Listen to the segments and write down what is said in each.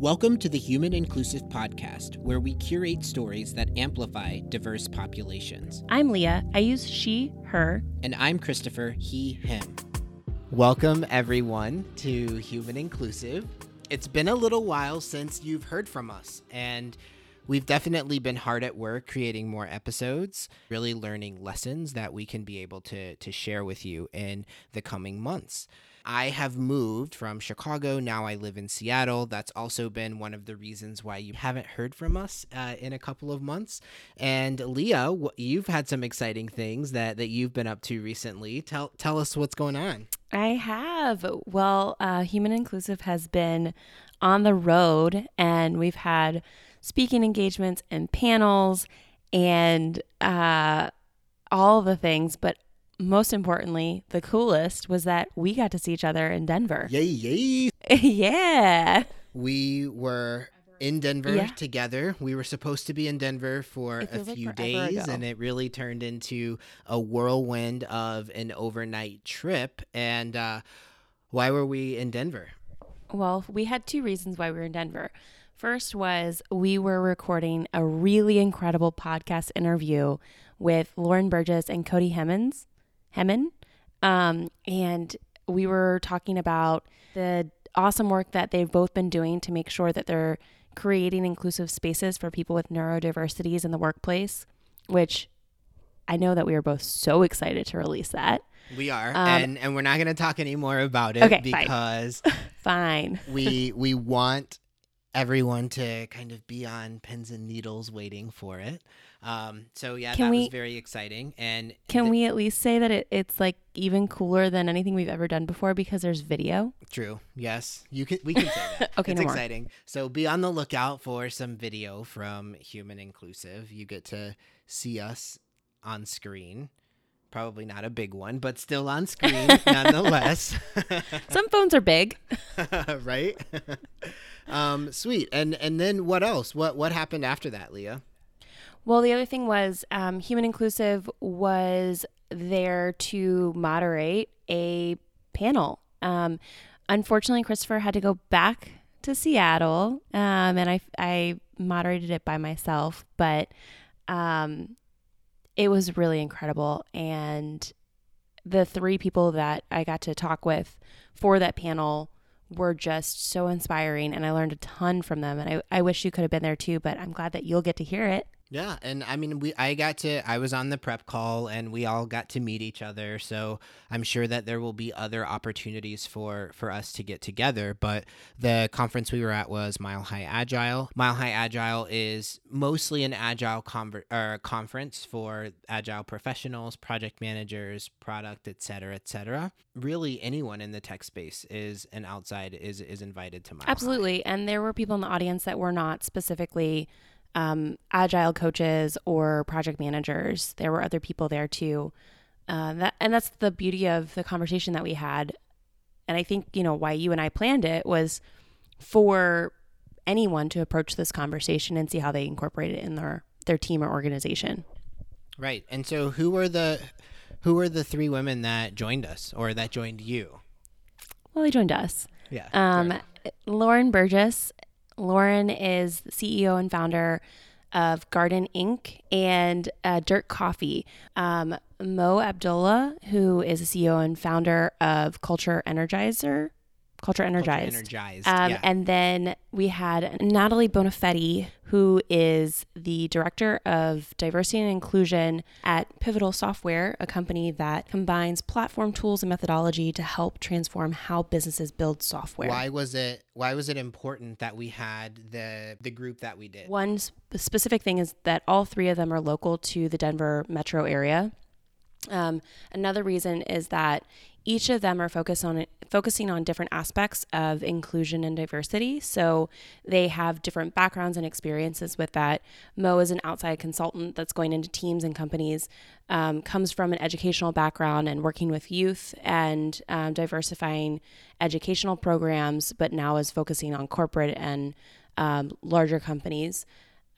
Welcome to the Human Inclusive Podcast, where we curate stories that amplify diverse populations. I'm Leah. I use she, her. And I'm Christopher, he, him. Welcome, everyone, to Human Inclusive. It's been a little while since you've heard from us, and we've definitely been hard at work creating more episodes, really learning lessons that we can be able to, to share with you in the coming months. I have moved from Chicago. Now I live in Seattle. That's also been one of the reasons why you haven't heard from us uh, in a couple of months. And Leah, you've had some exciting things that, that you've been up to recently. Tell tell us what's going on. I have. Well, uh, Human Inclusive has been on the road, and we've had speaking engagements and panels and uh, all the things. But most importantly, the coolest was that we got to see each other in Denver. Yay, yay. yeah. We were in Denver yeah. together. We were supposed to be in Denver for a few like days, ago. and it really turned into a whirlwind of an overnight trip. And uh, why were we in Denver? Well, we had two reasons why we were in Denver. First was we were recording a really incredible podcast interview with Lauren Burgess and Cody Hemmons. Hemmen. Um, and we were talking about the awesome work that they've both been doing to make sure that they're creating inclusive spaces for people with neurodiversities in the workplace, which I know that we are both so excited to release that. We are, um, and and we're not going to talk anymore about it okay, because fine. we we want everyone to kind of be on pins and needles waiting for it. Um, so yeah, can that we, was very exciting. And can th- we at least say that it, it's like even cooler than anything we've ever done before because there's video? True. Yes, you can. We can say that. okay, it's no exciting. More. So be on the lookout for some video from Human Inclusive. You get to see us on screen. Probably not a big one, but still on screen nonetheless. some phones are big, right? um, sweet. And and then what else? What what happened after that, Leah? Well, the other thing was um, Human Inclusive was there to moderate a panel. Um, unfortunately, Christopher had to go back to Seattle, um, and I, I moderated it by myself, but um, it was really incredible. And the three people that I got to talk with for that panel were just so inspiring, and I learned a ton from them. And I, I wish you could have been there too, but I'm glad that you'll get to hear it. Yeah, and I mean, we I got to I was on the prep call and we all got to meet each other. So I'm sure that there will be other opportunities for for us to get together. But the conference we were at was Mile High Agile. Mile High Agile is mostly an agile conver- or conference for agile professionals, project managers, product, et cetera, et cetera. Really, anyone in the tech space is an outside is is invited to Mile Absolutely, High. and there were people in the audience that were not specifically um, agile coaches or project managers. There were other people there too. Uh, that and that's the beauty of the conversation that we had. And I think you know why you and I planned it was for anyone to approach this conversation and see how they incorporate it in their their team or organization. Right. And so who were the who were the three women that joined us or that joined you? Well, they joined us. Yeah. Um, Lauren Burgess Lauren is the CEO and founder of Garden Inc. and uh, Dirt Coffee. Um, Mo Abdullah, who is the CEO and founder of Culture Energizer, Culture Energized. Culture energized um, yeah. And then we had Natalie Bonafetti, who is the director of diversity and inclusion at Pivotal Software, a company that combines platform tools and methodology to help transform how businesses build software. Why was it? Why was it important that we had the the group that we did? One specific thing is that all three of them are local to the Denver metro area. Um, another reason is that each of them are focused on focusing on different aspects of inclusion and diversity. So they have different backgrounds and experiences with that. Mo is an outside consultant that's going into teams and companies, um, comes from an educational background and working with youth and um, diversifying educational programs, but now is focusing on corporate and um, larger companies.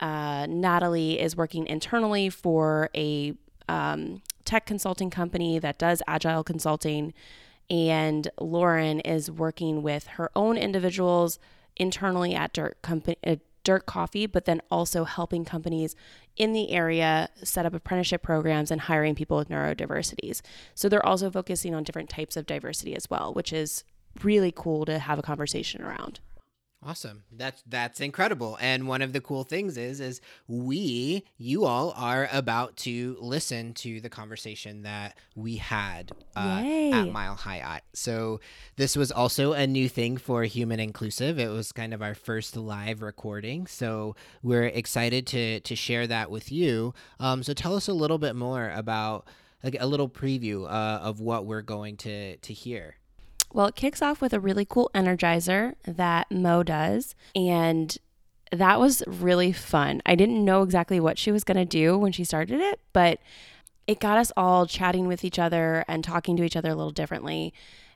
Uh, Natalie is working internally for a um, tech consulting company that does agile consulting. And Lauren is working with her own individuals internally at Dirt Company. Uh, Dirt Coffee, but then also helping companies in the area set up apprenticeship programs and hiring people with neurodiversities. So they're also focusing on different types of diversity as well, which is really cool to have a conversation around. Awesome. That's that's incredible. And one of the cool things is is we you all are about to listen to the conversation that we had uh, at Mile High. So this was also a new thing for Human Inclusive. It was kind of our first live recording. So we're excited to to share that with you. Um, so tell us a little bit more about like a little preview uh, of what we're going to to hear. Well, it kicks off with a really cool energizer that Mo does. And that was really fun. I didn't know exactly what she was going to do when she started it, but it got us all chatting with each other and talking to each other a little differently.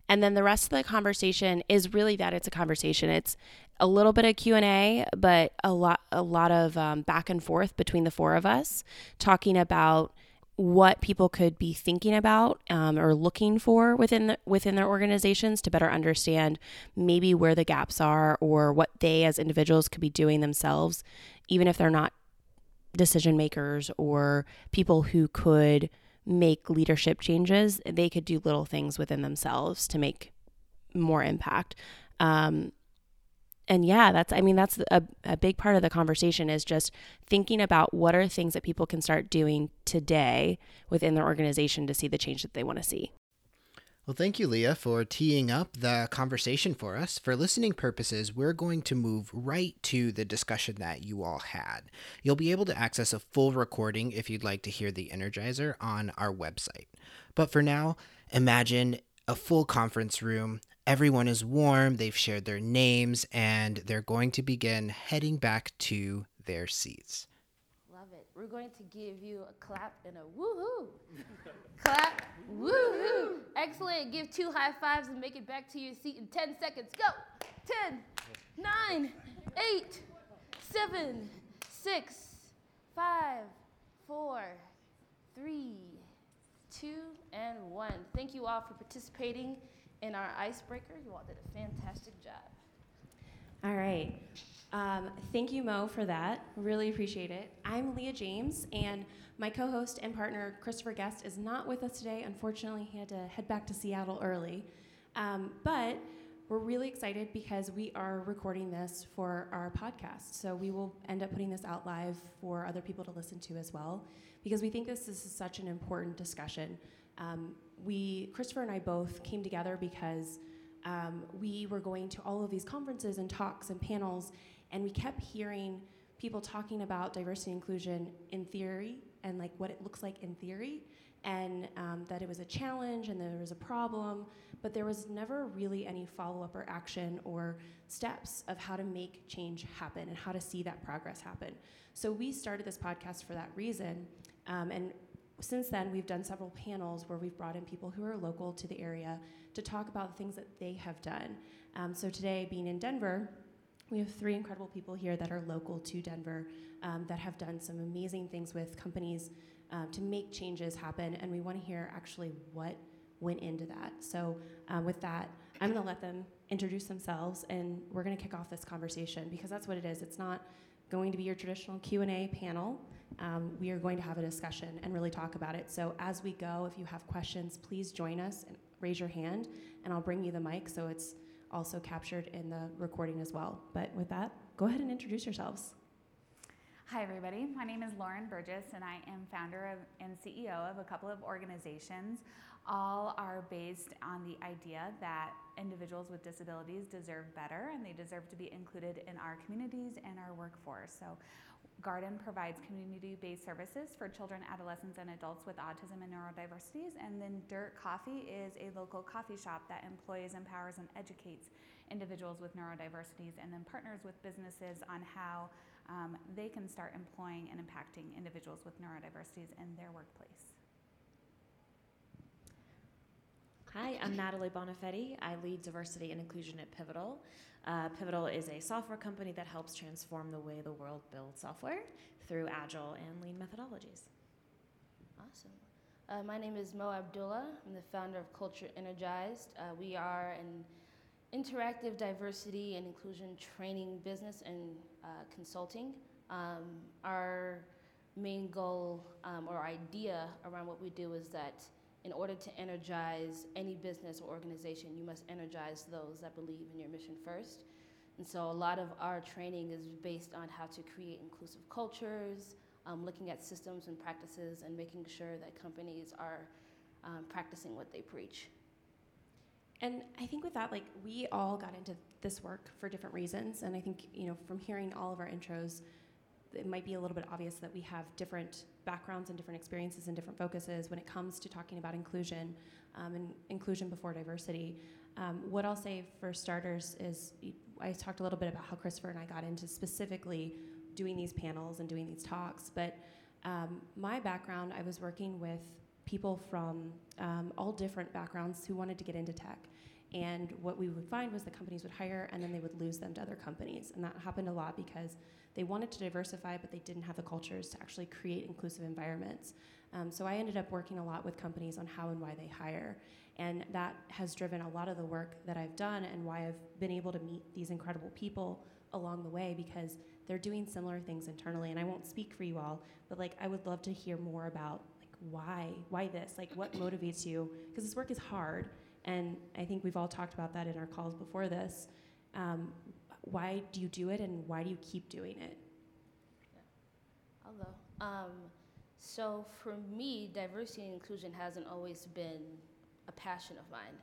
And then the rest of the conversation is really that it's a conversation. It's a little bit of Q&A, but a lot a lot of um, back and forth between the four of us talking about what people could be thinking about um, or looking for within the, within their organizations to better understand maybe where the gaps are or what they as individuals could be doing themselves, even if they're not decision makers or people who could make leadership changes. They could do little things within themselves to make more impact. Um, and yeah, that's, I mean, that's a, a big part of the conversation is just thinking about what are things that people can start doing today within their organization to see the change that they want to see. Well, thank you, Leah, for teeing up the conversation for us. For listening purposes, we're going to move right to the discussion that you all had. You'll be able to access a full recording if you'd like to hear the Energizer on our website. But for now, imagine a full conference room Everyone is warm, they've shared their names, and they're going to begin heading back to their seats. Love it. We're going to give you a clap and a woohoo. clap, woohoo. Excellent. Give two high fives and make it back to your seat in 10 seconds. Go. 10, 9, 8, 7, 6, 5, 4, 3, 2, and 1. Thank you all for participating in our icebreaker. You all did a fantastic job. All right. Um, thank you, Mo, for that. Really appreciate it. I'm Leah James, and my co host and partner, Christopher Guest, is not with us today. Unfortunately, he had to head back to Seattle early. Um, but we're really excited because we are recording this for our podcast. So we will end up putting this out live for other people to listen to as well, because we think this is such an important discussion. Um, we, Christopher and I both came together because um, we were going to all of these conferences and talks and panels, and we kept hearing people talking about diversity and inclusion in theory and like what it looks like in theory, and um, that it was a challenge and there was a problem, but there was never really any follow up or action or steps of how to make change happen and how to see that progress happen. So we started this podcast for that reason, um, and since then, we've done several panels where we've brought in people who are local to the area to talk about the things that they have done. Um, so today, being in Denver, we have three incredible people here that are local to Denver um, that have done some amazing things with companies um, to make changes happen, and we want to hear actually what went into that. So, um, with that, I'm going to let them introduce themselves, and we're going to kick off this conversation because that's what it is. It's not going to be your traditional Q&A panel um, we are going to have a discussion and really talk about it. So as we go, if you have questions, please join us and raise your hand, and I'll bring you the mic so it's also captured in the recording as well. But with that, go ahead and introduce yourselves. Hi, everybody. My name is Lauren Burgess, and I am founder of, and CEO of a couple of organizations. All are based on the idea that individuals with disabilities deserve better and they deserve to be included in our communities and our workforce. So, Garden provides community based services for children, adolescents, and adults with autism and neurodiversities. And then Dirt Coffee is a local coffee shop that employs, empowers, and educates individuals with neurodiversities and then partners with businesses on how um, they can start employing and impacting individuals with neurodiversities in their workplace. Hi, I'm Natalie Bonafetti. I lead diversity and inclusion at Pivotal. Uh, Pivotal is a software company that helps transform the way the world builds software through agile and lean methodologies. Awesome. Uh, my name is Mo Abdullah. I'm the founder of Culture Energized. Uh, we are an interactive diversity and inclusion training business and uh, consulting. Um, our main goal um, or idea around what we do is that in order to energize any business or organization, you must energize those that believe in your mission first. And so a lot of our training is based on how to create inclusive cultures, um, looking at systems and practices, and making sure that companies are um, practicing what they preach. And I think with that, like we all got into this work for different reasons, and I think you know from hearing all of our intros, it might be a little bit obvious that we have different backgrounds and different experiences and different focuses when it comes to talking about inclusion um, and inclusion before diversity. Um, what I'll say for starters is I talked a little bit about how Christopher and I got into specifically doing these panels and doing these talks, but um, my background, I was working with people from um, all different backgrounds who wanted to get into tech. And what we would find was the companies would hire and then they would lose them to other companies. And that happened a lot because they wanted to diversify, but they didn't have the cultures to actually create inclusive environments. Um, so I ended up working a lot with companies on how and why they hire. And that has driven a lot of the work that I've done and why I've been able to meet these incredible people along the way because they're doing similar things internally. And I won't speak for you all, but like I would love to hear more about like why, why this, like what motivates you? Because this work is hard, and I think we've all talked about that in our calls before this. Um, why do you do it, and why do you keep doing it? I'll. Um, so for me, diversity and inclusion hasn't always been a passion of mine.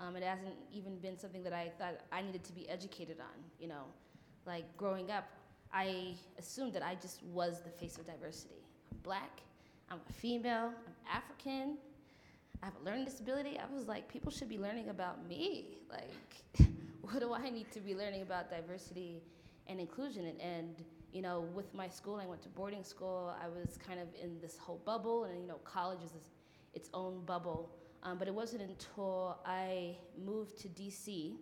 Um, it hasn't even been something that I thought I needed to be educated on. You know, like growing up, I assumed that I just was the face of diversity. I'm black, I'm a female, I'm African, I have a learning disability. I was like, people should be learning about me. Like, what do I need to be learning about diversity and inclusion? And, and, you know, with my school, I went to boarding school. I was kind of in this whole bubble, and you know, college is this, its own bubble. Um, but it wasn't until I moved to DC,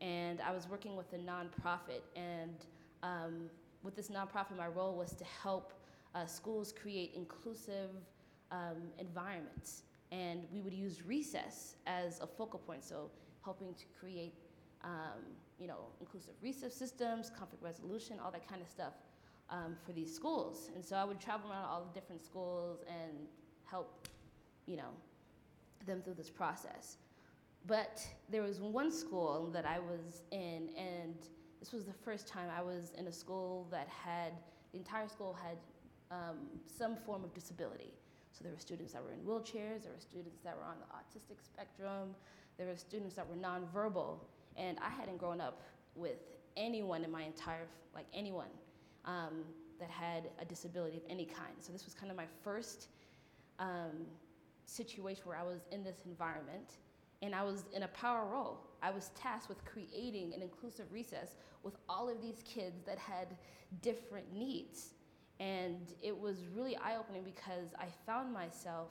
and I was working with a nonprofit. And um, with this nonprofit, my role was to help uh, schools create inclusive um, environments. And we would use recess as a focal point, so helping to create um, you know, inclusive recess systems, conflict resolution, all that kind of stuff um, for these schools. And so I would travel around all the different schools and help, you know, them through this process. But there was one school that I was in, and this was the first time I was in a school that had, the entire school had um, some form of disability. So there were students that were in wheelchairs, there were students that were on the autistic spectrum, there were students that were nonverbal, and I hadn't grown up with anyone in my entire, like anyone um, that had a disability of any kind. So this was kind of my first um, situation where I was in this environment and I was in a power role. I was tasked with creating an inclusive recess with all of these kids that had different needs. And it was really eye opening because I found myself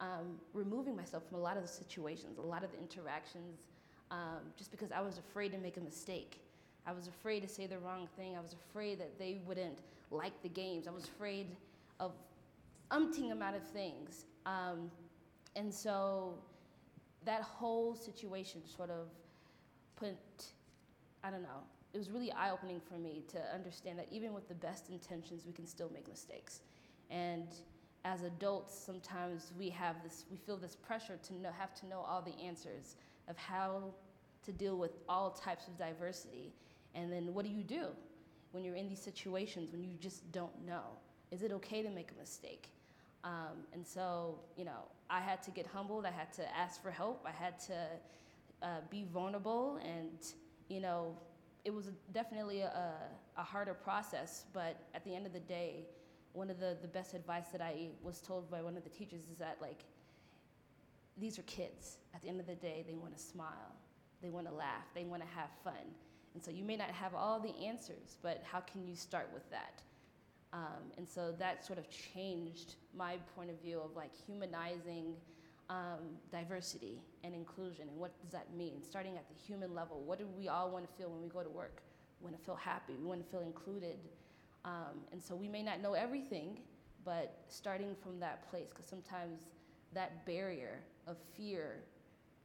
um, removing myself from a lot of the situations, a lot of the interactions, um, just because I was afraid to make a mistake. I was afraid to say the wrong thing. I was afraid that they wouldn't like the games. I was afraid of umpting amount of things. Um, and so that whole situation sort of put, I don't know, it was really eye opening for me to understand that even with the best intentions, we can still make mistakes. And as adults, sometimes we have this, we feel this pressure to know, have to know all the answers of how to deal with all types of diversity. And then what do you do when you're in these situations when you just don't know? Is it okay to make a mistake? Um, and so, you know, I had to get humbled. I had to ask for help. I had to uh, be vulnerable. And, you know, it was definitely a, a harder process. But at the end of the day, one of the, the best advice that I was told by one of the teachers is that, like, these are kids. At the end of the day, they want to smile, they want to laugh, they want to have fun. And so you may not have all the answers, but how can you start with that? Um, and so that sort of changed my point of view of like humanizing um, diversity and inclusion and what does that mean? Starting at the human level, what do we all want to feel when we go to work? We want to feel happy, we want to feel included. Um, and so we may not know everything, but starting from that place, because sometimes that barrier of fear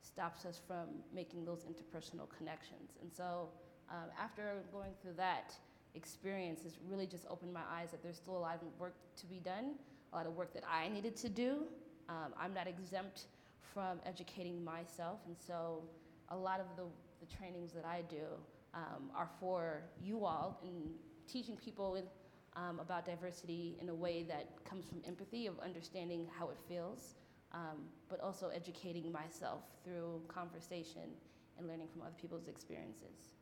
stops us from making those interpersonal connections. And so um, after going through that experience, it's really just opened my eyes that there's still a lot of work to be done, a lot of work that I needed to do. Um, I'm not exempt from educating myself, and so a lot of the, the trainings that I do um, are for you all in teaching people in, um, about diversity in a way that comes from empathy of understanding how it feels, um, but also educating myself through conversation and learning from other people's experiences.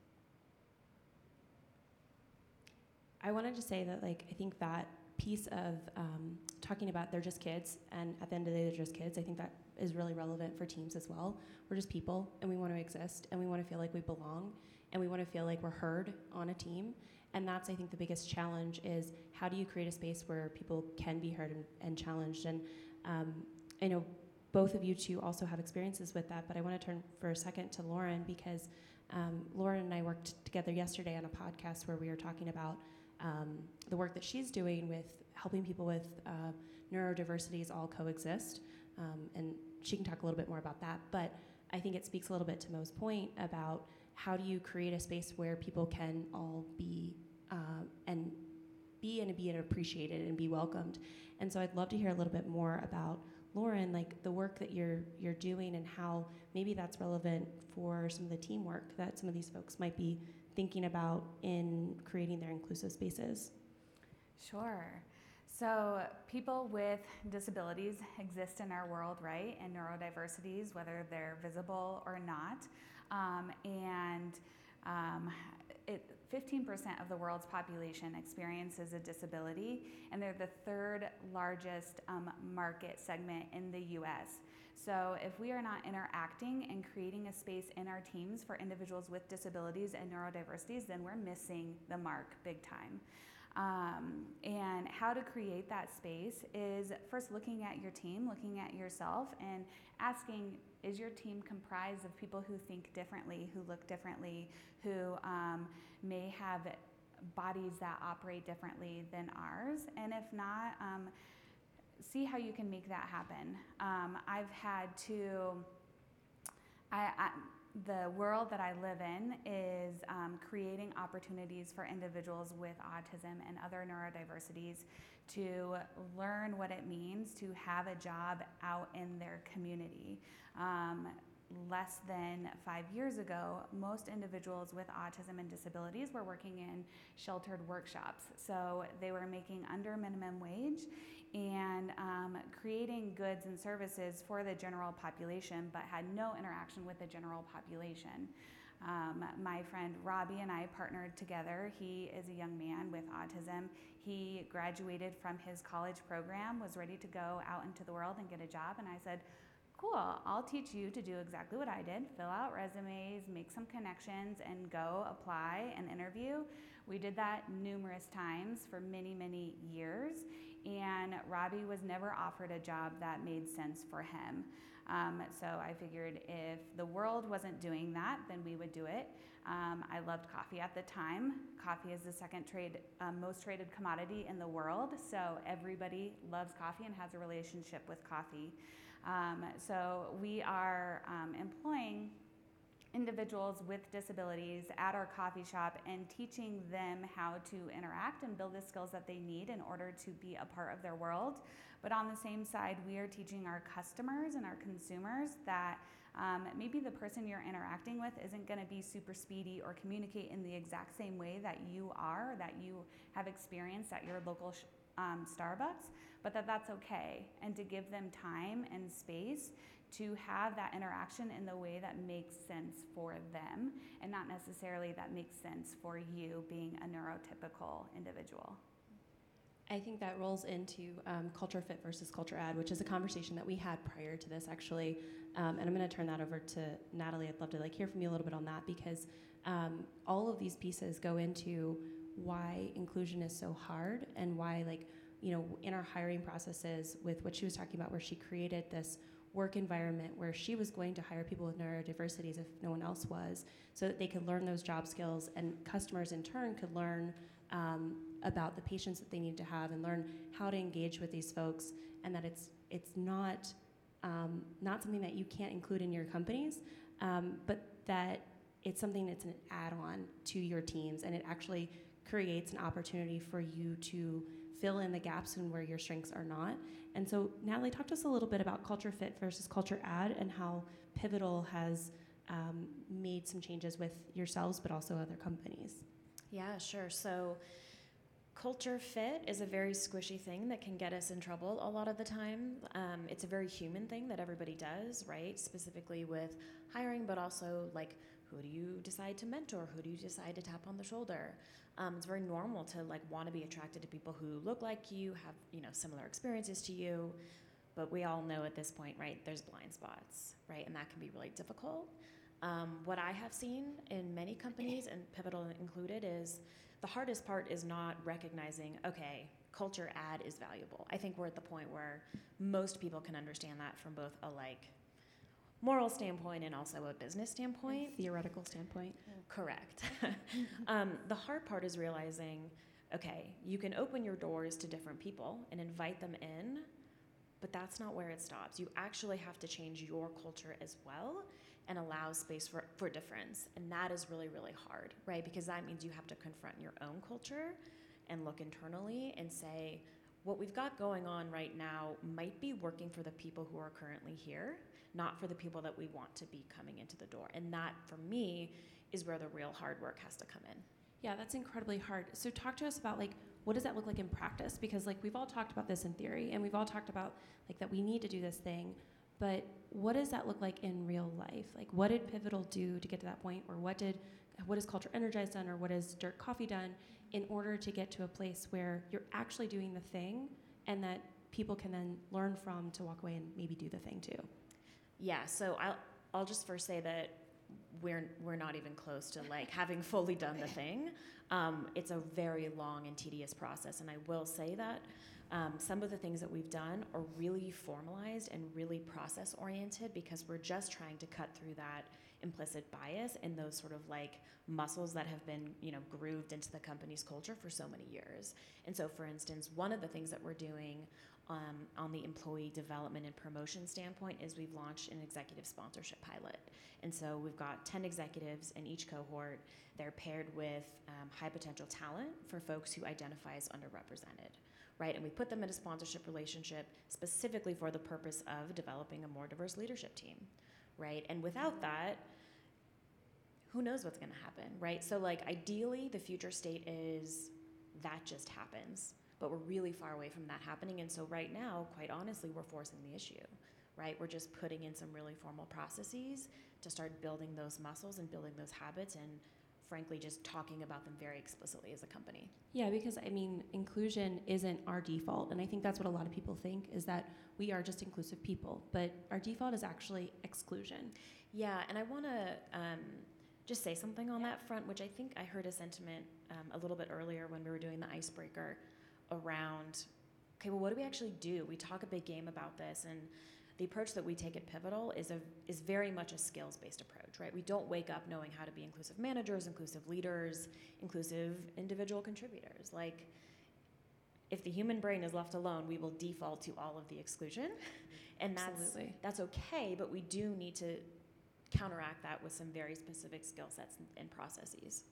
I wanted to say that, like, I think that piece of um, talking about they're just kids, and at the end of the day, they're just kids, I think that is really relevant for teams as well. We're just people, and we want to exist, and we want to feel like we belong, and we want to feel like we're heard on a team. And that's, I think, the biggest challenge is how do you create a space where people can be heard and, and challenged? And um, I know both of you two also have experiences with that, but I want to turn for a second to Lauren because um, Lauren and I worked together yesterday on a podcast where we were talking about um, the work that she's doing with helping people with uh, neurodiversities all coexist. Um, and she can talk a little bit more about that. But I think it speaks a little bit to Mo's point about how do you create a space where people can all be uh, and be and be appreciated and be welcomed. And so I'd love to hear a little bit more about Lauren, like the work that you're you're doing and how maybe that's relevant for some of the teamwork that some of these folks might be thinking about in creating their inclusive spaces? Sure. So, people with disabilities exist in our world, right? And neurodiversities, whether they're visible or not. Um, and um, it, 15% of the world's population experiences a disability, and they're the third largest um, market segment in the US. So, if we are not interacting and creating a space in our teams for individuals with disabilities and neurodiversities, then we're missing the mark big time. Um, and how to create that space is first looking at your team, looking at yourself, and asking is your team comprised of people who think differently, who look differently, who um, may have bodies that operate differently than ours? And if not, um, see how you can make that happen. Um, I've had to, I, I, the world that I live in is um, creating opportunities for individuals with autism and other neurodiversities to learn what it means to have a job out in their community. Um, less than five years ago, most individuals with autism and disabilities were working in sheltered workshops. So they were making under minimum wage and um, creating goods and services for the general population, but had no interaction with the general population. Um, my friend Robbie and I partnered together. He is a young man with autism. He graduated from his college program, was ready to go out into the world and get a job. And I said, Cool, I'll teach you to do exactly what I did fill out resumes, make some connections, and go apply and interview. We did that numerous times for many, many years and Robbie was never offered a job that made sense for him. Um, so I figured if the world wasn't doing that, then we would do it. Um, I loved coffee at the time. Coffee is the second trade um, most traded commodity in the world, so everybody loves coffee and has a relationship with coffee. Um, so we are um, employing individuals with disabilities at our coffee shop and teaching them how to interact and build the skills that they need in order to be a part of their world. But on the same side, we are teaching our customers and our consumers that um, maybe the person you're interacting with isn't going to be super speedy or communicate in the exact same way that you are, that you have experienced at your local sh- um, Starbucks, but that that's okay, and to give them time and space to have that interaction in the way that makes sense for them and not necessarily that makes sense for you being a neurotypical individual. I think that rolls into um, culture fit versus culture add, which is a conversation that we had prior to this, actually. Um, and I'm going to turn that over to Natalie. I'd love to like hear from you a little bit on that because um, all of these pieces go into why inclusion is so hard and why, like, you know, in our hiring processes, with what she was talking about, where she created this work environment where she was going to hire people with neurodiversities if no one else was, so that they could learn those job skills and customers in turn could learn um, about the patience that they need to have and learn how to engage with these folks, and that it's it's not um, not something that you can't include in your companies, um, but that it's something that's an add-on to your teams, and it actually creates an opportunity for you to fill in the gaps and where your strengths are not. And so, Natalie, talk to us a little bit about culture fit versus culture add, and how Pivotal has um, made some changes with yourselves, but also other companies. Yeah, sure. So, culture fit is a very squishy thing that can get us in trouble a lot of the time. Um, it's a very human thing that everybody does, right? Specifically with hiring, but also like who do you decide to mentor? Who do you decide to tap on the shoulder? Um, it's very normal to like want to be attracted to people who look like you, have you know similar experiences to you. But we all know at this point, right? There's blind spots, right, and that can be really difficult. Um, what I have seen in many companies, and Pivotal included, is the hardest part is not recognizing, okay, culture add is valuable. I think we're at the point where most people can understand that from both a like moral standpoint and also a business standpoint. Theoretical standpoint. Correct. um, the hard part is realizing, okay, you can open your doors to different people and invite them in, but that's not where it stops. You actually have to change your culture as well and allow space for, for difference. And that is really, really hard, right? Because that means you have to confront your own culture and look internally and say, what we've got going on right now might be working for the people who are currently here, not for the people that we want to be coming into the door. And that, for me, is where the real hard work has to come in. Yeah, that's incredibly hard. So talk to us about like what does that look like in practice? Because like we've all talked about this in theory and we've all talked about like that we need to do this thing, but what does that look like in real life? Like what did Pivotal do to get to that point or what did what has Culture Energized done or what has Dirt Coffee done in order to get to a place where you're actually doing the thing and that people can then learn from to walk away and maybe do the thing too? Yeah, so I'll I'll just first say that we're we're not even close to like having fully done the thing. Um, it's a very long and tedious process, and I will say that um, some of the things that we've done are really formalized and really process oriented because we're just trying to cut through that implicit bias and those sort of like muscles that have been you know grooved into the company's culture for so many years. And so, for instance, one of the things that we're doing um, on the employee development and promotion standpoint is we've launched an executive sponsorship pilot. And so we've got 10 executives in each cohort. They're paired with um, high potential talent for folks who identify as underrepresented, right? And we put them in a sponsorship relationship specifically for the purpose of developing a more diverse leadership team, right? And without that, who knows what's going to happen, right? So, like, ideally, the future state is that just happens but we're really far away from that happening. And so, right now, quite honestly, we're forcing the issue, right? We're just putting in some really formal processes to start building those muscles and building those habits and frankly just talking about them very explicitly as a company. Yeah, because I mean, inclusion isn't our default. And I think that's what a lot of people think is that we are just inclusive people, but our default is actually exclusion. Yeah, and I want to um, just say something on that front, which I think I heard a sentiment um, a little bit earlier when we were doing the icebreaker around okay, well, what do we actually do? We talk a big game about this, and the approach that we take at Pivotal is a is very much a skills based approach, right? We don't wake up knowing how to be inclusive managers, inclusive leaders, inclusive individual contributors. Like, if the human brain is left alone, we will default to all of the exclusion, and that's Absolutely. that's okay. But we do need to counteract that with some very specific skill sets and, and processes.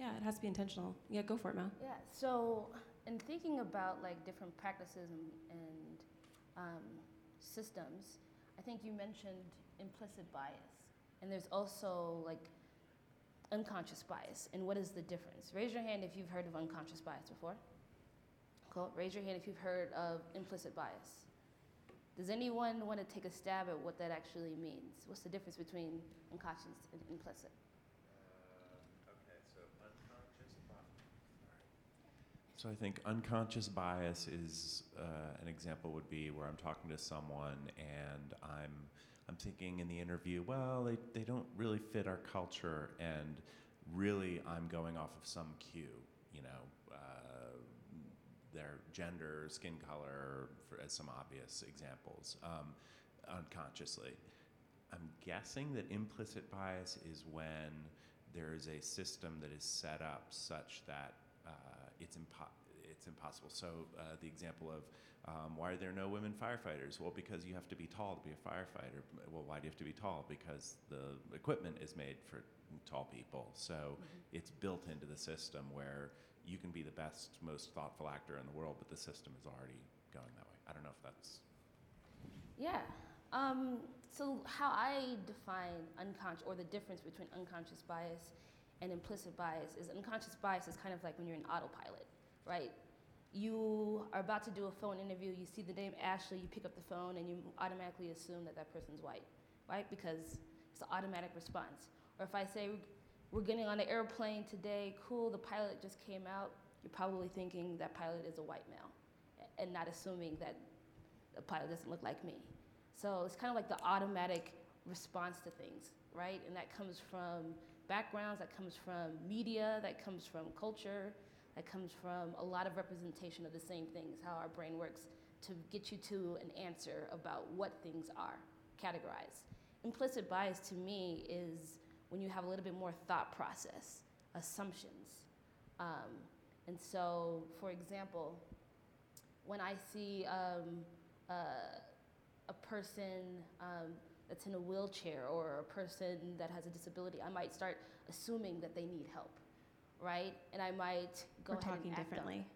Yeah, it has to be intentional. Yeah, go for it, Mel. Yeah. So, in thinking about like different practices and, and um, systems, I think you mentioned implicit bias, and there's also like unconscious bias. And what is the difference? Raise your hand if you've heard of unconscious bias before. Cool. Raise your hand if you've heard of implicit bias. Does anyone want to take a stab at what that actually means? What's the difference between unconscious and implicit? So I think unconscious bias is uh, an example would be where I'm talking to someone and I'm I'm thinking in the interview, well, they, they don't really fit our culture, and really I'm going off of some cue, you know, uh, their gender, skin color, for, as some obvious examples, um, unconsciously. I'm guessing that implicit bias is when there is a system that is set up such that it's impo- it's impossible. So uh, the example of um, why are there no women firefighters? Well, because you have to be tall to be a firefighter. Well, why do you have to be tall? Because the equipment is made for tall people. So mm-hmm. it's built into the system where you can be the best, most thoughtful actor in the world, but the system is already going that way. I don't know if that's. Yeah. Um, so how I define unconscious or the difference between unconscious bias and implicit bias is unconscious bias is kind of like when you're in autopilot, right? You are about to do a phone interview, you see the name Ashley, you pick up the phone, and you automatically assume that that person's white, right? Because it's an automatic response. Or if I say, we're getting on an airplane today, cool, the pilot just came out, you're probably thinking that pilot is a white male and not assuming that the pilot doesn't look like me. So it's kind of like the automatic response to things, right? And that comes from backgrounds, that comes from media, that comes from culture, that comes from a lot of representation of the same things, how our brain works to get you to an answer about what things are categorized. Implicit bias to me is when you have a little bit more thought process, assumptions. Um, and so, for example, when I see um, uh, a person um, that's in a wheelchair or a person that has a disability, I might start assuming that they need help, right? And I might go or ahead talking and act differently. Up.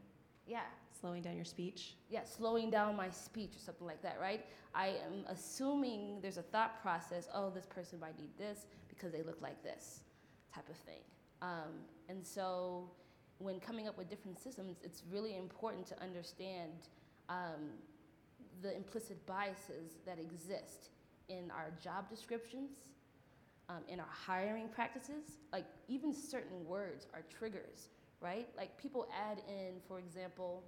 Yeah. Slowing down your speech. Yeah, slowing down my speech or something like that, right? I am assuming there's a thought process. Oh, this person might need this because they look like this, type of thing. Um, and so, when coming up with different systems, it's really important to understand um, the implicit biases that exist in our job descriptions, um, in our hiring practices. Like, even certain words are triggers, right? Like, people add in, for example,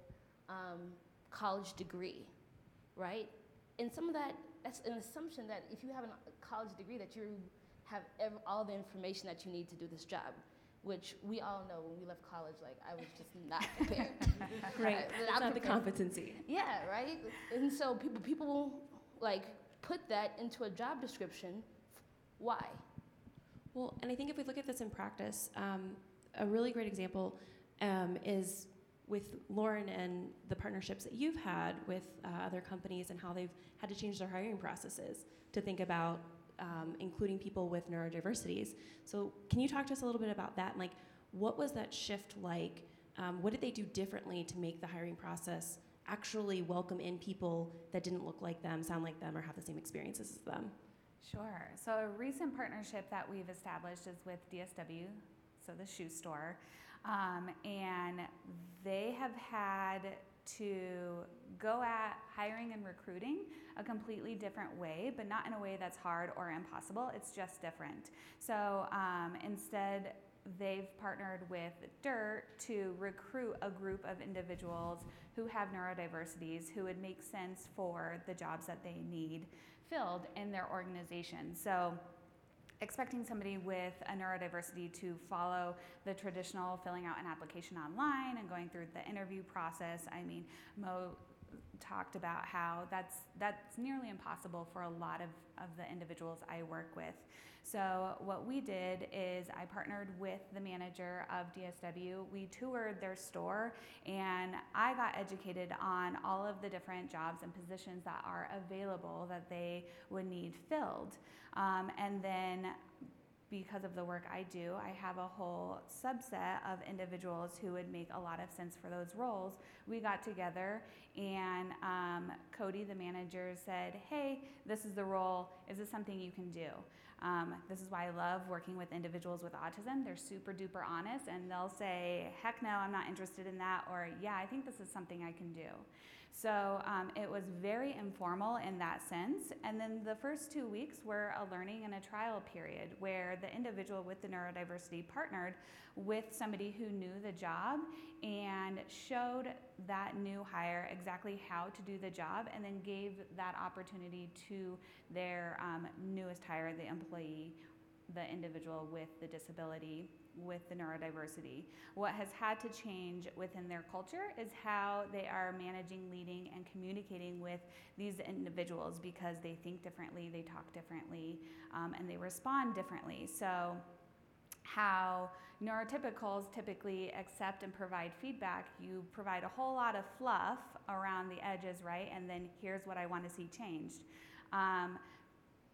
um, college degree, right? And some of that, that's an assumption that if you have a college degree, that you have ev- all the information that you need to do this job which we all know when we left college, like I was just not prepared. right, not, not the competency. Yeah, right. And so people people like put that into a job description. Why? Well, and I think if we look at this in practice, um, a really great example um, is with Lauren and the partnerships that you've had with uh, other companies and how they've had to change their hiring processes to think about um, including people with neurodiversities. So, can you talk to us a little bit about that? And like, what was that shift like? Um, what did they do differently to make the hiring process actually welcome in people that didn't look like them, sound like them, or have the same experiences as them? Sure. So, a recent partnership that we've established is with DSW, so the shoe store. Um, and they have had to go at hiring and recruiting a completely different way, but not in a way that's hard or impossible. It's just different. So um, instead, they've partnered with DIRT to recruit a group of individuals who have neurodiversities who would make sense for the jobs that they need filled in their organization. So expecting somebody with a neurodiversity to follow the traditional filling out an application online and going through the interview process. I mean, Mo talked about how that's that's nearly impossible for a lot of, of the individuals I work with. So what we did is I partnered with the manager of DSW. We toured their store and I got educated on all of the different jobs and positions that are available that they would need filled. Um, and then because of the work I do, I have a whole subset of individuals who would make a lot of sense for those roles. We got together, and um, Cody, the manager, said, Hey, this is the role. Is this something you can do? Um, this is why I love working with individuals with autism. They're super duper honest, and they'll say, Heck no, I'm not interested in that, or Yeah, I think this is something I can do. So um, it was very informal in that sense. And then the first two weeks were a learning and a trial period where the individual with the neurodiversity partnered with somebody who knew the job and showed that new hire exactly how to do the job and then gave that opportunity to their um, newest hire, the employee, the individual with the disability with the neurodiversity. What has had to change within their culture is how they are managing, leading, and communicating with these individuals because they think differently, they talk differently, um, and they respond differently. So, how neurotypicals typically accept and provide feedback. You provide a whole lot of fluff around the edges, right? And then here's what I want to see changed. Um,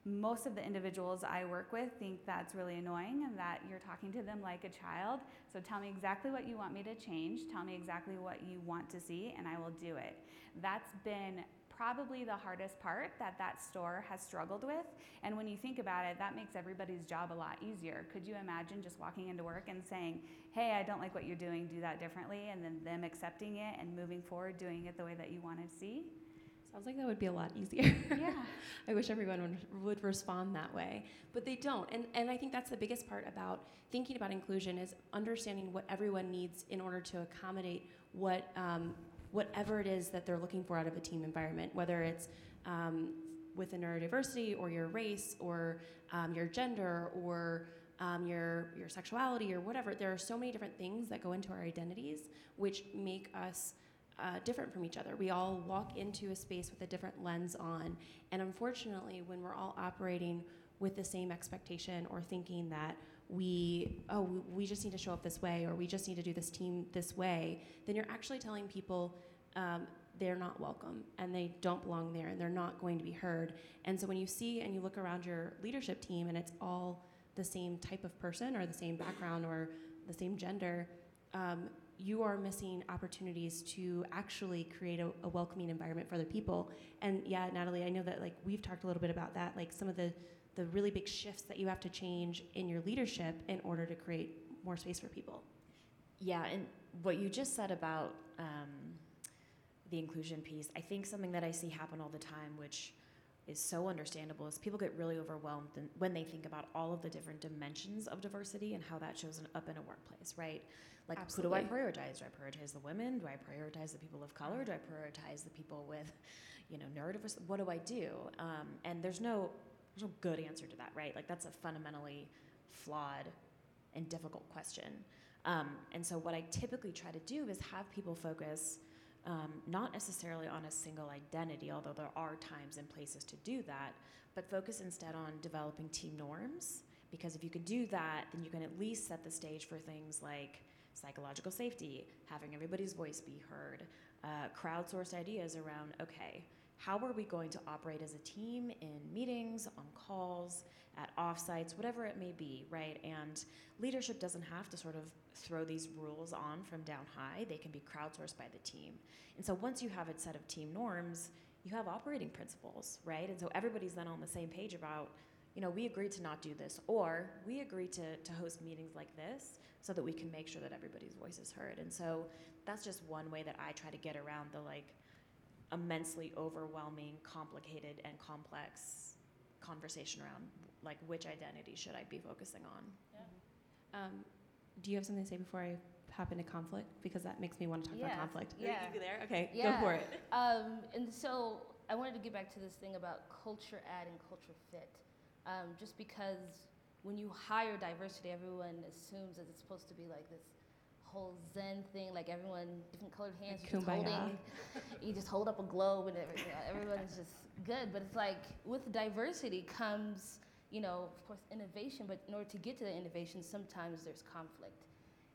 most of the individuals I work with think that's really annoying and that you're talking to them like a child. So tell me exactly what you want me to change. Tell me exactly what you want to see, and I will do it. That's been probably the hardest part that that store has struggled with. And when you think about it, that makes everybody's job a lot easier. Could you imagine just walking into work and saying, hey, I don't like what you're doing, do that differently, and then them accepting it and moving forward, doing it the way that you want to see? Sounds like that would be a lot easier. Yeah. I wish everyone would, would respond that way, but they don't. And, and I think that's the biggest part about thinking about inclusion is understanding what everyone needs in order to accommodate what um, whatever it is that they're looking for out of a team environment, whether it's um, with a neurodiversity or your race or um, your gender or um, your your sexuality or whatever. There are so many different things that go into our identities, which make us uh, different from each other. We all walk into a space with a different lens on, and unfortunately, when we're all operating with the same expectation or thinking that we oh we just need to show up this way or we just need to do this team this way then you're actually telling people um, they're not welcome and they don't belong there and they're not going to be heard and so when you see and you look around your leadership team and it's all the same type of person or the same background or the same gender um, you are missing opportunities to actually create a, a welcoming environment for other people and yeah natalie i know that like we've talked a little bit about that like some of the the really big shifts that you have to change in your leadership in order to create more space for people. Yeah, and what you just said about um, the inclusion piece, I think something that I see happen all the time, which is so understandable, is people get really overwhelmed when they think about all of the different dimensions of diversity and how that shows up in a workplace, right? Like, Absolutely. who do I prioritize? Do I prioritize the women? Do I prioritize the people of color? Do I prioritize the people with, you know, neurodiversity? What do I do? Um, and there's no there's no good answer to that, right? Like that's a fundamentally flawed and difficult question. Um, and so what I typically try to do is have people focus um, not necessarily on a single identity, although there are times and places to do that, but focus instead on developing team norms. Because if you can do that, then you can at least set the stage for things like psychological safety, having everybody's voice be heard, uh, crowdsourced ideas around, okay, how are we going to operate as a team in meetings, on calls, at offsites, whatever it may be, right? And leadership doesn't have to sort of throw these rules on from down high. They can be crowdsourced by the team. And so once you have a set of team norms, you have operating principles, right? And so everybody's then on the same page about, you know, we agreed to not do this, or we agreed to, to host meetings like this so that we can make sure that everybody's voice is heard. And so that's just one way that I try to get around the like, immensely overwhelming, complicated, and complex conversation around like which identity should I be focusing on. Yeah. Um, do you have something to say before I hop into conflict? Because that makes me want to talk yeah. about conflict. Yeah. Are you there? Okay, yeah. go for it. Um, and so I wanted to get back to this thing about culture add and culture fit. Um, just because when you hire diversity, everyone assumes that it's supposed to be like this whole Zen thing, like everyone, different colored hands, just holding, you just hold up a globe and you know, everyone's just good. But it's like with diversity comes, you know, of course, innovation, but in order to get to the innovation, sometimes there's conflict.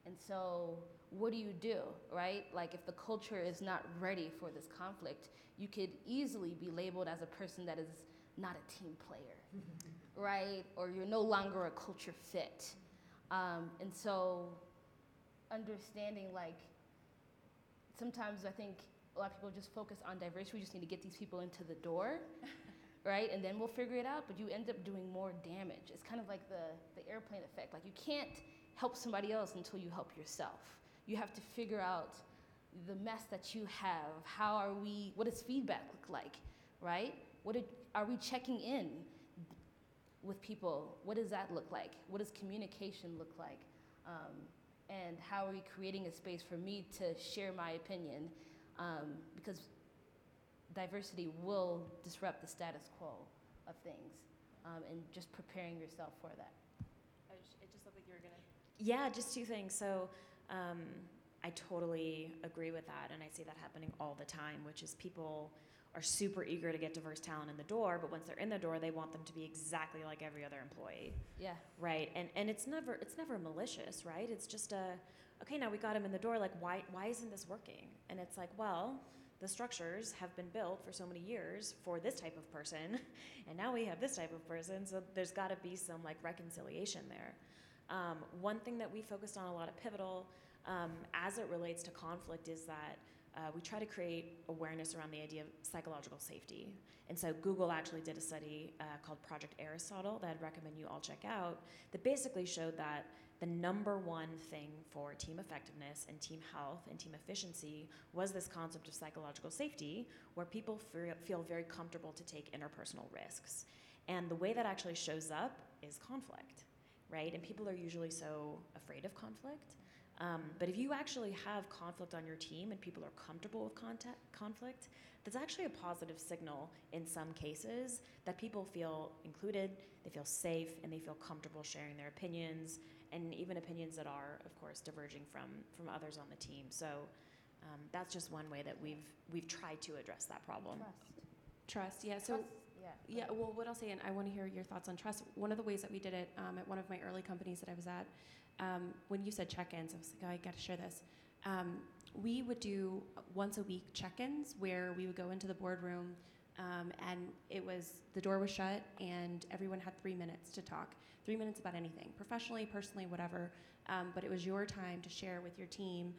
And so, what do you do, right? Like, if the culture is not ready for this conflict, you could easily be labeled as a person that is not a team player, right? Or you're no longer a culture fit. Um, and so, understanding like sometimes I think a lot of people just focus on diversity. We just need to get these people into the door, right? And then we'll figure it out. But you end up doing more damage. It's kind of like the, the airplane effect. Like you can't help somebody else until you help yourself. You have to figure out the mess that you have. How are we, what does feedback look like, right? What did, are we checking in with people? What does that look like? What does communication look like? Um, and how are we creating a space for me to share my opinion? Um, because diversity will disrupt the status quo of things um, and just preparing yourself for that. It just looked like you were gonna. Yeah just two things. So um, i totally agree with that and i see that happening all the time which is people are super eager to get diverse talent in the door, but once they're in the door, they want them to be exactly like every other employee, Yeah. right? And and it's never it's never malicious, right? It's just a okay, now we got him in the door. Like, why why isn't this working? And it's like, well, the structures have been built for so many years for this type of person, and now we have this type of person. So there's got to be some like reconciliation there. Um, one thing that we focused on a lot of Pivotal, um, as it relates to conflict, is that uh, we try to create awareness around the idea of psychological safety. And so Google actually did a study uh, called Project Aristotle that I'd recommend you all check out that basically showed that the number one thing for team effectiveness and team health and team efficiency was this concept of psychological safety, where people feel very comfortable to take interpersonal risks. And the way that actually shows up is conflict, right? And people are usually so afraid of conflict. Um, but if you actually have conflict on your team and people are comfortable with contact, conflict, that's actually a positive signal in some cases that people feel included, they feel safe, and they feel comfortable sharing their opinions, and even opinions that are, of course, diverging from from others on the team. So um, that's just one way that we've we've tried to address that problem. Trust. Trust, yeah. So, Trust. Yeah. yeah, well, what I'll say, and I want to hear your thoughts on trust. One of the ways that we did it um, at one of my early companies that I was at, um, when you said check-ins, I was like, oh, I got to share this. Um, we would do once a week check-ins where we would go into the boardroom, um, and it was the door was shut, and everyone had three minutes to talk. Three minutes about anything, professionally, personally, whatever. Um, but it was your time to share with your team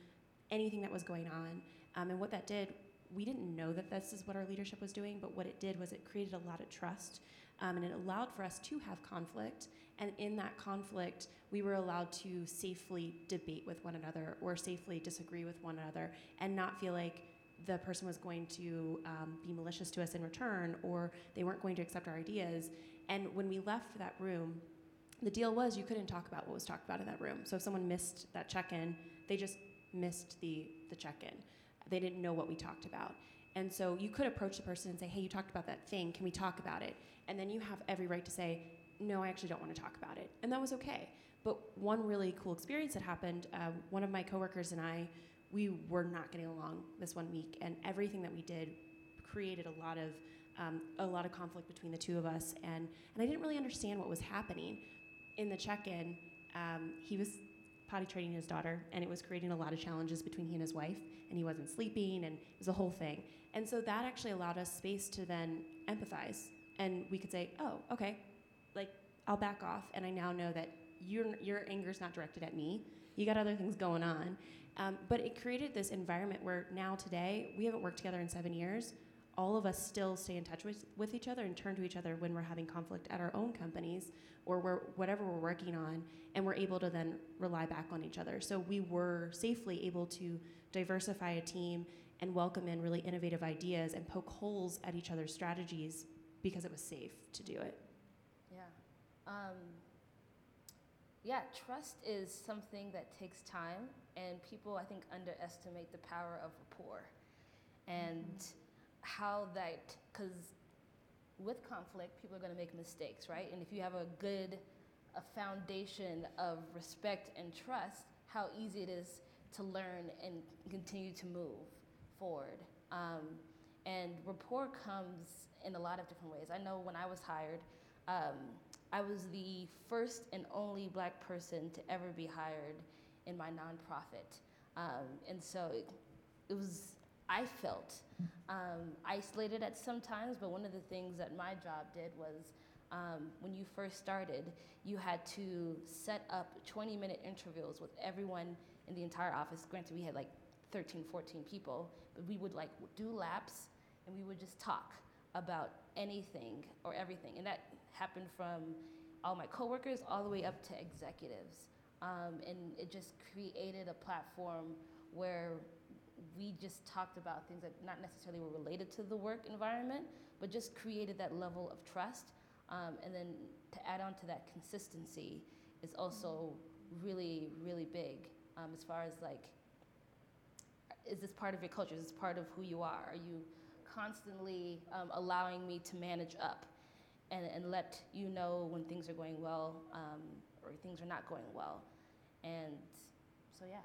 anything that was going on. Um, and what that did, we didn't know that this is what our leadership was doing, but what it did was it created a lot of trust. Um, and it allowed for us to have conflict. And in that conflict, we were allowed to safely debate with one another or safely disagree with one another and not feel like the person was going to um, be malicious to us in return or they weren't going to accept our ideas. And when we left that room, the deal was you couldn't talk about what was talked about in that room. So if someone missed that check in, they just missed the, the check in. They didn't know what we talked about. And so you could approach the person and say, hey, you talked about that thing. Can we talk about it? And then you have every right to say, no, I actually don't want to talk about it. And that was okay. But one really cool experience that happened uh, one of my coworkers and I, we were not getting along this one week. And everything that we did created a lot of um, a lot of conflict between the two of us, and, and I didn't really understand what was happening. In the check-in, um, he was potty training his daughter, and it was creating a lot of challenges between he and his wife, and he wasn't sleeping, and it was a whole thing. And so that actually allowed us space to then empathize, and we could say, "Oh, okay, like I'll back off, and I now know that your your anger is not directed at me. You got other things going on." Um, but it created this environment where now today we haven't worked together in seven years. All of us still stay in touch with, with each other and turn to each other when we're having conflict at our own companies or we're, whatever we're working on, and we're able to then rely back on each other. So we were safely able to diversify a team and welcome in really innovative ideas and poke holes at each other's strategies because it was safe to do it. Yeah. Um, yeah, trust is something that takes time, and people, I think, underestimate the power of rapport and how that, because with conflict, people are going to make mistakes, right? And if you have a good a foundation of respect and trust, how easy it is to learn and continue to move forward. Um, and rapport comes in a lot of different ways. I know when I was hired, um, I was the first and only black person to ever be hired in my nonprofit. Um, and so it, it was, I felt um, isolated at some times, but one of the things that my job did was um, when you first started, you had to set up 20 minute interviews with everyone in the entire office. Granted, we had like 13, 14 people, but we would like do laps and we would just talk about anything or everything. And that happened from all my coworkers all the way up to executives. Um, and it just created a platform where we just talked about things that not necessarily were related to the work environment, but just created that level of trust. Um, and then to add on to that, consistency is also really, really big um, as far as like, is this part of your culture? Is this part of who you are? Are you constantly um, allowing me to manage up and, and let you know when things are going well um, or things are not going well? And so, yeah.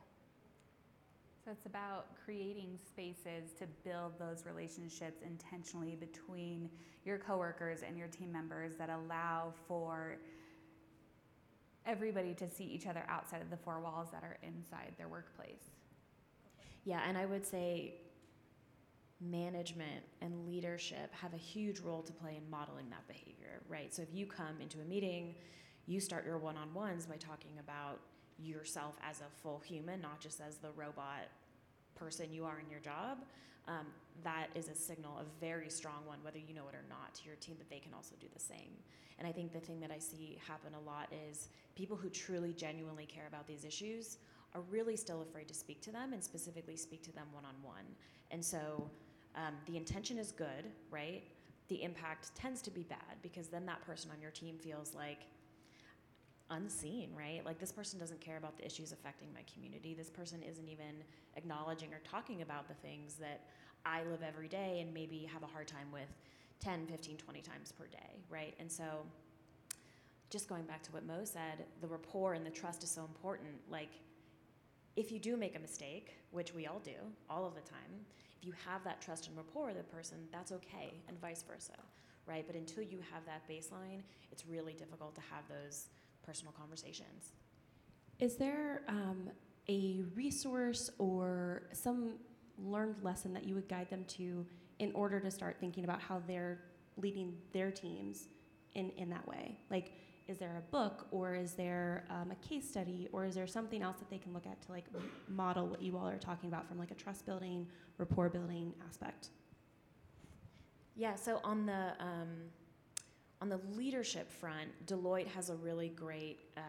So it's about creating spaces to build those relationships intentionally between your coworkers and your team members that allow for everybody to see each other outside of the four walls that are inside their workplace. Yeah, and I would say management and leadership have a huge role to play in modeling that behavior, right? So if you come into a meeting, you start your one on ones by talking about yourself as a full human, not just as the robot person you are in your job. Um, that is a signal, a very strong one, whether you know it or not, to your team that they can also do the same. And I think the thing that I see happen a lot is people who truly, genuinely care about these issues are really still afraid to speak to them and specifically speak to them one on one. And so um, the intention is good, right? The impact tends to be bad because then that person on your team feels like unseen, right? Like this person doesn't care about the issues affecting my community. This person isn't even acknowledging or talking about the things that I live every day and maybe have a hard time with 10, 15, 20 times per day, right? And so just going back to what Mo said, the rapport and the trust is so important. Like if you do make a mistake, which we all do all of the time, you have that trust and rapport with the person, that's okay, and vice versa, right? But until you have that baseline, it's really difficult to have those personal conversations. Is there um, a resource or some learned lesson that you would guide them to in order to start thinking about how they're leading their teams in, in that way? Like, is there a book or is there um, a case study or is there something else that they can look at to like model what you all are talking about from like a trust building rapport building aspect? Yeah so on the um, on the leadership front deloitte has a really great uh,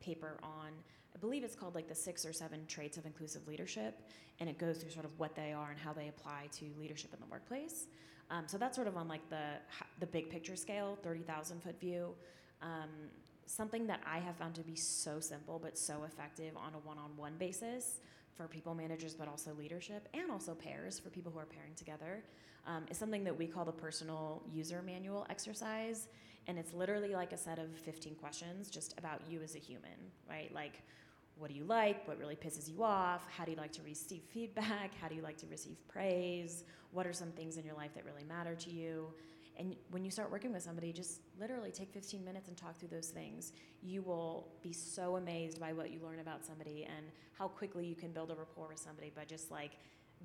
paper on i believe it's called like the six or seven traits of inclusive leadership and it goes through sort of what they are and how they apply to leadership in the workplace. Um, so that's sort of on like the the big picture scale 30000 foot view um, something that I have found to be so simple but so effective on a one on one basis for people managers, but also leadership, and also pairs for people who are pairing together, um, is something that we call the personal user manual exercise. And it's literally like a set of 15 questions just about you as a human, right? Like, what do you like? What really pisses you off? How do you like to receive feedback? How do you like to receive praise? What are some things in your life that really matter to you? And when you start working with somebody, just literally take 15 minutes and talk through those things. You will be so amazed by what you learn about somebody and how quickly you can build a rapport with somebody by just like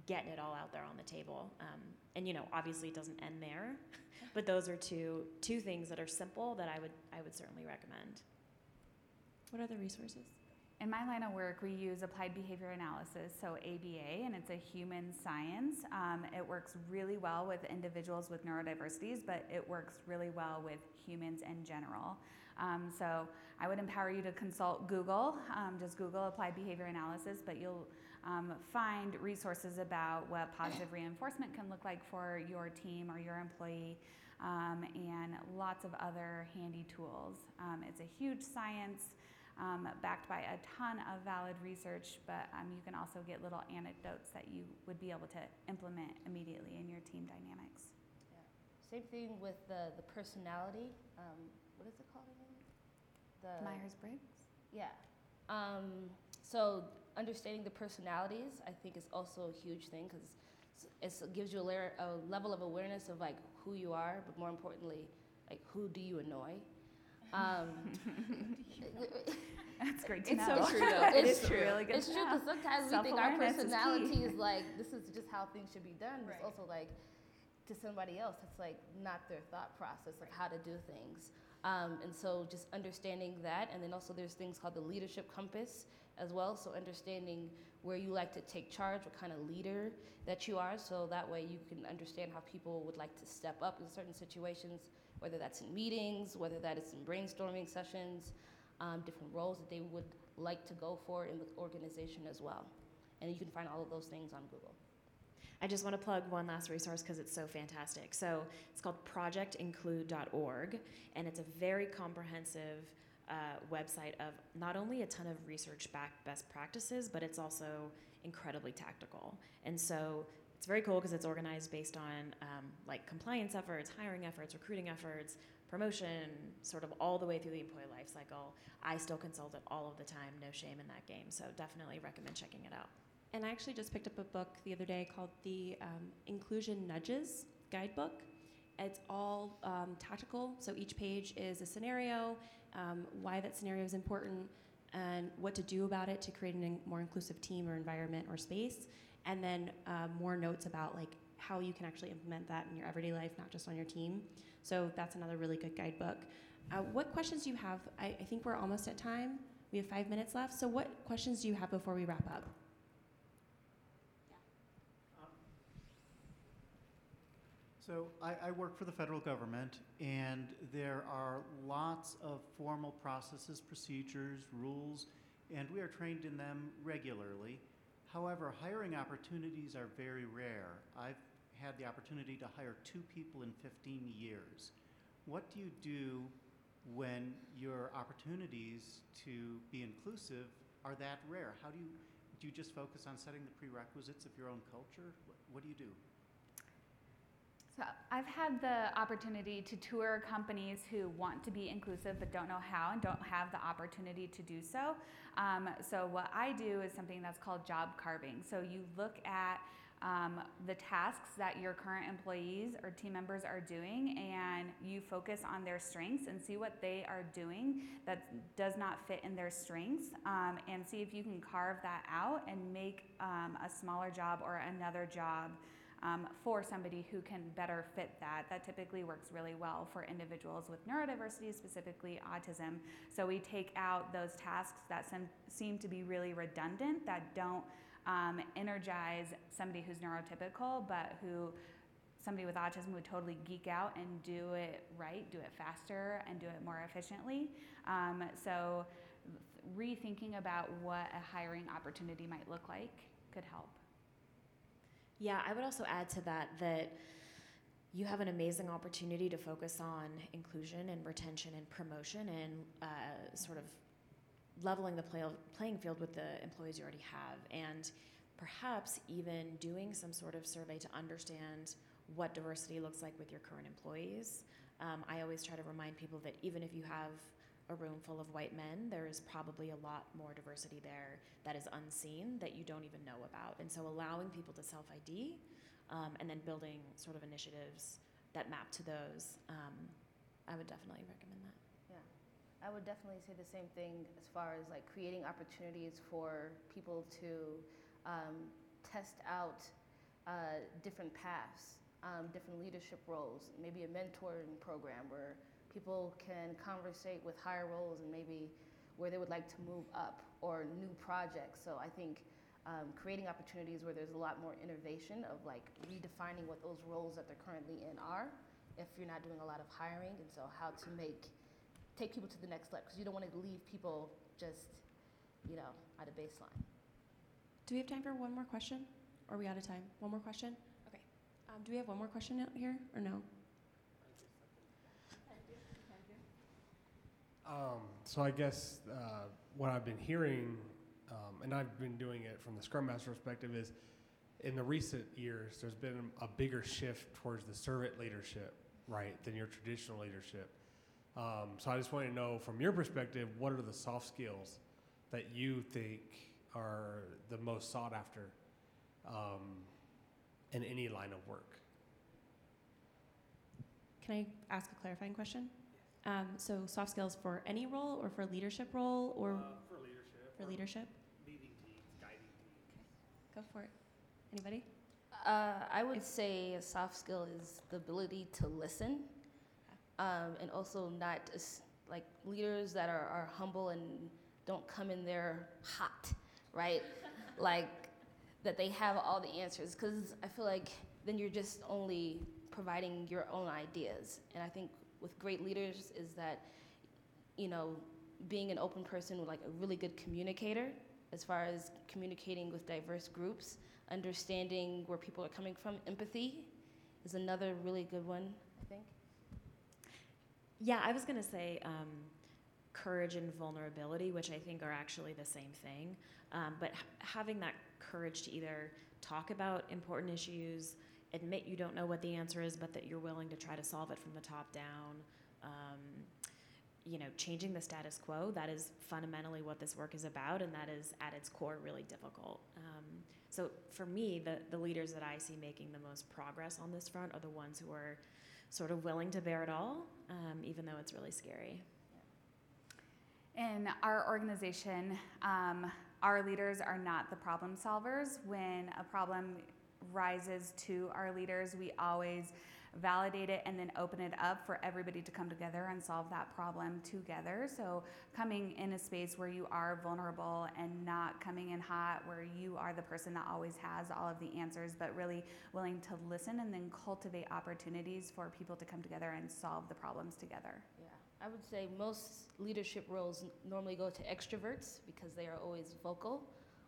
getting it all out there on the table. Um, and you know, obviously, it doesn't end there, but those are two two things that are simple that I would I would certainly recommend. What are the resources? In my line of work, we use applied behavior analysis, so ABA, and it's a human science. Um, it works really well with individuals with neurodiversities, but it works really well with humans in general. Um, so I would empower you to consult Google, um, just Google applied behavior analysis, but you'll um, find resources about what positive reinforcement can look like for your team or your employee. Um, and lots of other handy tools. Um, it's a huge science um, backed by a ton of valid research, but um, you can also get little anecdotes that you would be able to implement immediately in your team dynamics. Yeah. Same thing with the, the personality. Um, what is it called again? The Myers Briggs? Yeah. Um, so understanding the personalities, I think, is also a huge thing because it gives you a, layer, a level of awareness of like who you are, but more importantly, like who do you annoy. Um, That's great to it's know. so true, though. it's it's true. really good. It's true because sometimes we think our Self-awareness is personality is, like this is just how things should be done. But Right. it's also like to somebody else, it's like not their thought process of how to do things. Um, and so just understanding that, and then also there's things called the leadership compass as well. So understanding where you like to take charge, what kind of leader that you are, so that way you can understand how people would like to step up in certain situations, whether that's in meetings, whether that is in brainstorming sessions, um, different roles that they would like to go for in the organization as well. And you can find all of those things on Google. I just want to plug one last resource because it's so fantastic. So it's called projectinclude.org, and it's a very comprehensive uh, website of not only a ton of research backed best practices, but it's also incredibly tactical. And so it's very cool because it's organized based on um, like compliance efforts, hiring efforts, recruiting efforts, promotion, sort of all the way through the employee life cycle. I still consult it all of the time, no shame in that game. So definitely recommend checking it out. and I actually just picked up a book the other day called the um, Inclusion Nudges Guidebook. It's all um, tactical, so each page is a scenario, um, why that scenario is important, and what to do about it to create a more inclusive team or environment or space, and then uh, more notes about like how you can actually implement that in your everyday life, not just on your team. So that's another really good guidebook. Uh, what questions do you have? I, I think we're almost at time. We have five minutes left. So what questions do you have before we wrap up? So I, I, work for the federal government, and there are lots of formal processes, procedures, rules, and we are trained in them regularly. However, hiring opportunities are very rare. I've had the opportunity to hire two people in 15 years. What do you do when your opportunities to be inclusive are that rare? How do you do you just focus on setting the prerequisites of your own culture? What, what do you do? So I've had the opportunity to tour companies who want to be inclusive but don't know how and don't have the opportunity to do so. Um, so what I do is something that's called job carving. So you look at um, the tasks that your current employees or team members are doing and you focus on their strengths and see what they are doing that does not fit in their strengths um, and see if you can carve that out and make um, a smaller job or another job um, for somebody who can better fit that. That typically works really well for individuals with neurodiversity, specifically autism. So we take out those tasks that sem- seem to be really redundant, that don't um, energize somebody who's neurotypical, but who somebody with autism would totally geek out and do it right, do it faster, and do it more efficiently. Um, so, rethinking about what a hiring opportunity might look like could help. Yeah, I would also add to that that you have an amazing opportunity to focus on inclusion and retention and promotion and uh, sort of leveling the play, playing field with the employees you already have and perhaps even doing some sort of survey to understand what diversity looks like with your current employees. Um, I always try to remind people that even if you have a room full of white men, there is probably a lot more diversity there that is unseen that you don't even know about. And so allowing people to self ID um, and then building sort of initiatives that map to those, um, I would definitely recommend that. Yeah, I would definitely say the same thing as far as like creating opportunities for people to um, test out uh, different paths, um, different leadership roles, maybe a mentoring program where people can conversate with higher roles and maybe where they would like to move up or new projects. So I think um, creating opportunities where there's a lot more innovation of like redefining what those roles that they're currently in are if you're not doing a lot of hiring and so how to make take people to the next level because you don't want to leave people just you know at a baseline. Do we have time for one more question? Or are we out of time? One more question? Okay. Um, do we have one more question out here or no Um, so I guess uh, what I've been hearing, um, and I've been doing it from the Scrum Master perspective, is in the recent years there's been a bigger shift towards the servant leadership, right, than your traditional leadership. Um, so I just want to know, from your perspective, what are the soft skills that you think are the most sought after um, in any line of work? Can I ask a clarifying question? Um, so soft skills for any role or for leadership role or uh, for leadership. For leadership. Leading teams, guiding teams. Okay. Go for it. Anybody? Uh, I would if say a soft skill is the ability to listen, um, and also not like leaders that are, are humble and don't come in there hot, right? like that they have all the answers, because I feel like then you're just only providing your own ideas, and I think with great leaders is that, you know, being an open person, like a really good communicator, as far as communicating with diverse groups, understanding where people are coming from, empathy is another really good one, I think. Yeah, I was going to say um, courage and vulnerability, which I think are actually the same thing. Um, but having that courage to either talk about important issues, admit you don't know what the answer is, but that you're willing to try to solve it from the top down. Um, you know, changing the status quo. That is fundamentally what this work is about, and that is at its core really difficult. Um, so for me, the, the leaders that I see making the most progress on this front are the ones who are sort of willing to bear it all, um, even though it's really scary. In our organization, um, our leaders are not the problem solvers. When a problem rises to our leaders, we always validate it and then open it up for everybody to come together and solve that problem together. So, coming in a space where you are vulnerable and not coming in hot, where you are the person that always has all of the answers, but really willing to listen and then cultivate opportunities for people to come together and solve the problems together. Yeah, I would say most leadership roles normally go to extroverts because they are always vocal,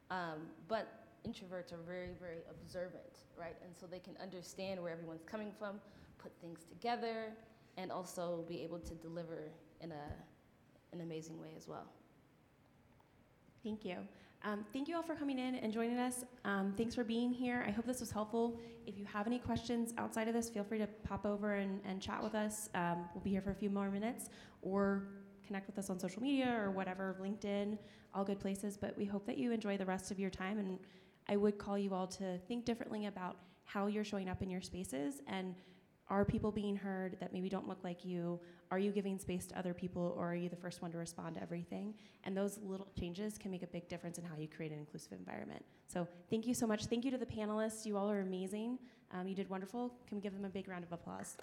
um, but introverts are very, very observant, right? And so they can understand where everyone's coming from, put things together, and also be able to deliver in a, an amazing way as well. Thank you. Um, thank you all for coming in and joining us. Um, thanks for being here. I hope this was helpful. If you have any questions outside of this, feel free to pop over and, and chat with us. Um, we'll be here for a few more minutes or connect with us on social media or whatever, LinkedIn, all good places. But we hope that you enjoy the rest of your time. And I would call you all to think differently about how you're showing up in your spaces and are people being heard that maybe don't look like you? Are you giving space to other people or are you the first one to respond to everything? And those little changes can make a big difference in how you create an inclusive environment. So thank you so much. Thank you to the panelists. You all are amazing. Um, you did wonderful. Can we give them a big round of applause?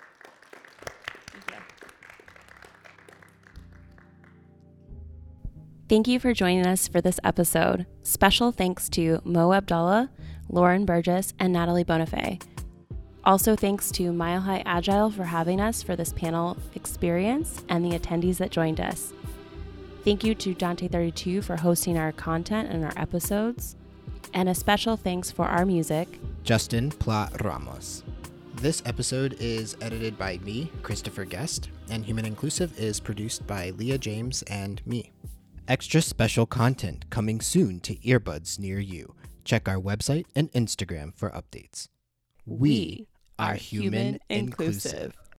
Thank you. For joining us for this episode. Special thanks to Mo Abdallah, Lauren Burgess, and Natalie Bonifay. Also, thanks to Mile High Agile for having us for this panel experience and the attendees that joined us. Thank you to Dante32 for hosting our content and our episodes. And a special thanks for our music, Justin Pla Ramos. This episode is edited by me, Christopher Guest, and Human Inclusive is produced by Leah James and me. Extra special content coming soon to earbuds near you. Check our website and Instagram for updates. We are human inclusive.